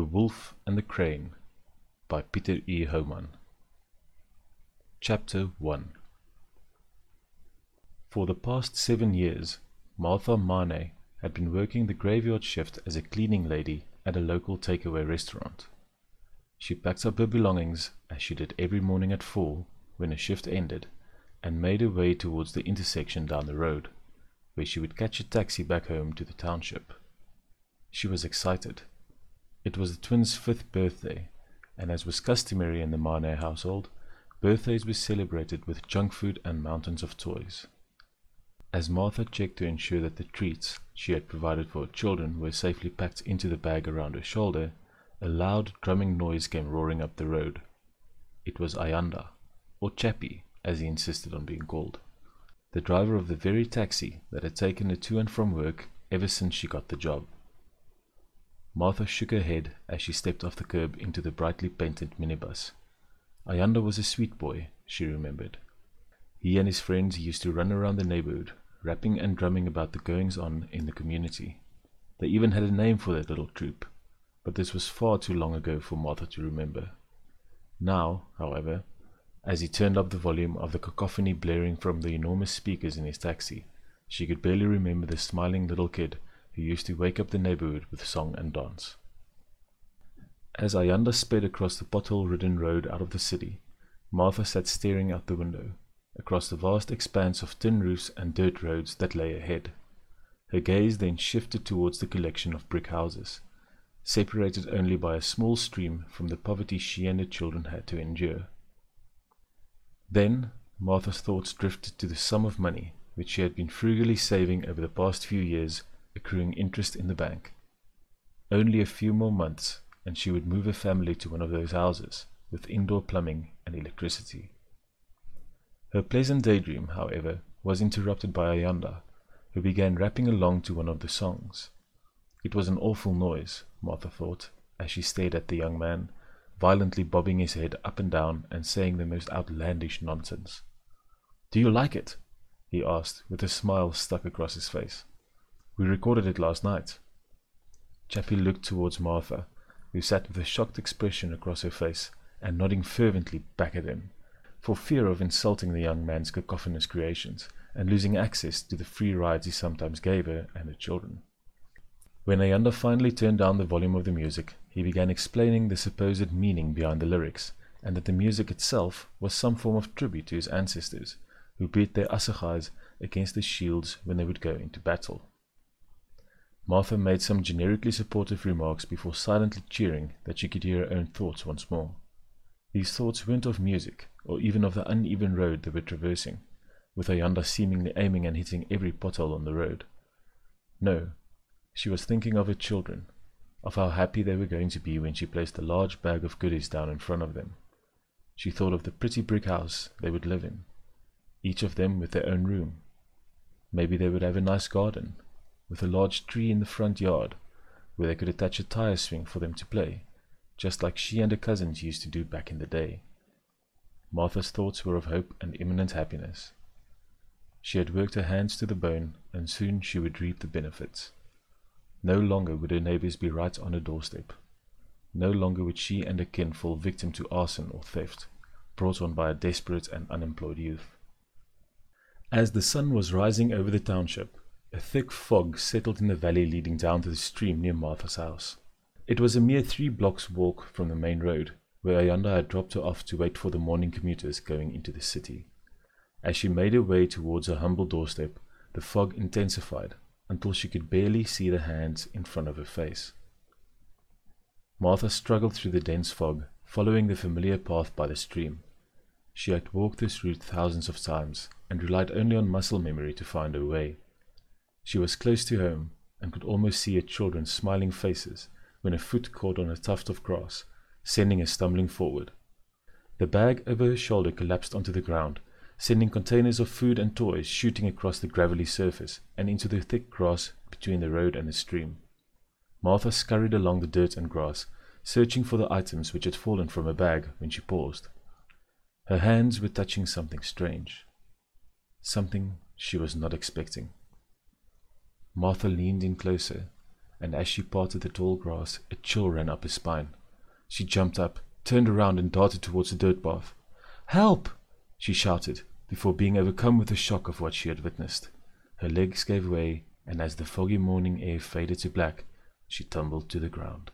The Wolf and the Crane by Peter E. Homan. Chapter 1 For the past seven years, Martha Mane had been working the graveyard shift as a cleaning lady at a local takeaway restaurant. She packed up her belongings, as she did every morning at four when her shift ended, and made her way towards the intersection down the road, where she would catch a taxi back home to the township. She was excited. It was the twins' fifth birthday, and as was customary in the Mane household, birthdays were celebrated with junk food and mountains of toys. As Martha checked to ensure that the treats she had provided for her children were safely packed into the bag around her shoulder, a loud drumming noise came roaring up the road. It was Ayanda, or Chappie, as he insisted on being called, the driver of the very taxi that had taken her to and from work ever since she got the job. Martha shook her head as she stepped off the curb into the brightly painted minibus. Ayanda was a sweet boy, she remembered. He and his friends used to run around the neighborhood, rapping and drumming about the goings on in the community. They even had a name for their little troop, but this was far too long ago for Martha to remember. Now, however, as he turned up the volume of the cacophony blaring from the enormous speakers in his taxi, she could barely remember the smiling little kid who used to wake up the neighborhood with song and dance. As Ayanda sped across the pothole-ridden road out of the city, Martha sat staring out the window, across the vast expanse of tin roofs and dirt roads that lay ahead. Her gaze then shifted towards the collection of brick houses, separated only by a small stream from the poverty she and her children had to endure. Then Martha's thoughts drifted to the sum of money which she had been frugally saving over the past few years accruing interest in the bank. Only a few more months, and she would move her family to one of those houses, with indoor plumbing and electricity. Her pleasant daydream, however, was interrupted by Ayanda, who began rapping along to one of the songs. It was an awful noise, Martha thought, as she stared at the young man, violently bobbing his head up and down and saying the most outlandish nonsense. Do you like it? he asked, with a smile stuck across his face. We recorded it last night. Chappie looked towards Martha, who sat with a shocked expression across her face and nodding fervently back at him, for fear of insulting the young man's cacophonous creations and losing access to the free rides he sometimes gave her and her children. When Ayanda finally turned down the volume of the music, he began explaining the supposed meaning behind the lyrics, and that the music itself was some form of tribute to his ancestors, who beat their assegais against the shields when they would go into battle. Martha made some generically supportive remarks before silently cheering that she could hear her own thoughts once more. These thoughts weren't of music, or even of the uneven road they were traversing, with Ayanda seemingly aiming and hitting every pothole on the road. No, she was thinking of her children, of how happy they were going to be when she placed a large bag of goodies down in front of them. She thought of the pretty brick house they would live in, each of them with their own room. Maybe they would have a nice garden, with a large tree in the front yard where they could attach a tire swing for them to play, just like she and her cousins used to do back in the day. Martha's thoughts were of hope and imminent happiness. She had worked her hands to the bone, and soon she would reap the benefits. No longer would her neighbors be right on her doorstep. No longer would she and her kin fall victim to arson or theft, brought on by a desperate and unemployed youth. As the sun was rising over the township, a thick fog settled in the valley leading down to the stream near Martha's house. It was a mere three blocks' walk from the main road, where Ayanda had dropped her off to wait for the morning commuters going into the city. As she made her way towards her humble doorstep, the fog intensified until she could barely see the hands in front of her face. Martha struggled through the dense fog, following the familiar path by the stream. She had walked this route thousands of times and relied only on muscle memory to find her way. She was close to home and could almost see her children's smiling faces when a foot caught on a tuft of grass, sending her stumbling forward. The bag over her shoulder collapsed onto the ground, sending containers of food and toys shooting across the gravelly surface and into the thick grass between the road and the stream. Martha scurried along the dirt and grass, searching for the items which had fallen from her bag when she paused. Her hands were touching something strange, something she was not expecting. Martha leaned in closer, and as she parted the tall grass, a chill ran up her spine. She jumped up, turned around, and darted towards the dirt path. Help! she shouted, before being overcome with the shock of what she had witnessed. Her legs gave way, and as the foggy morning air faded to black, she tumbled to the ground.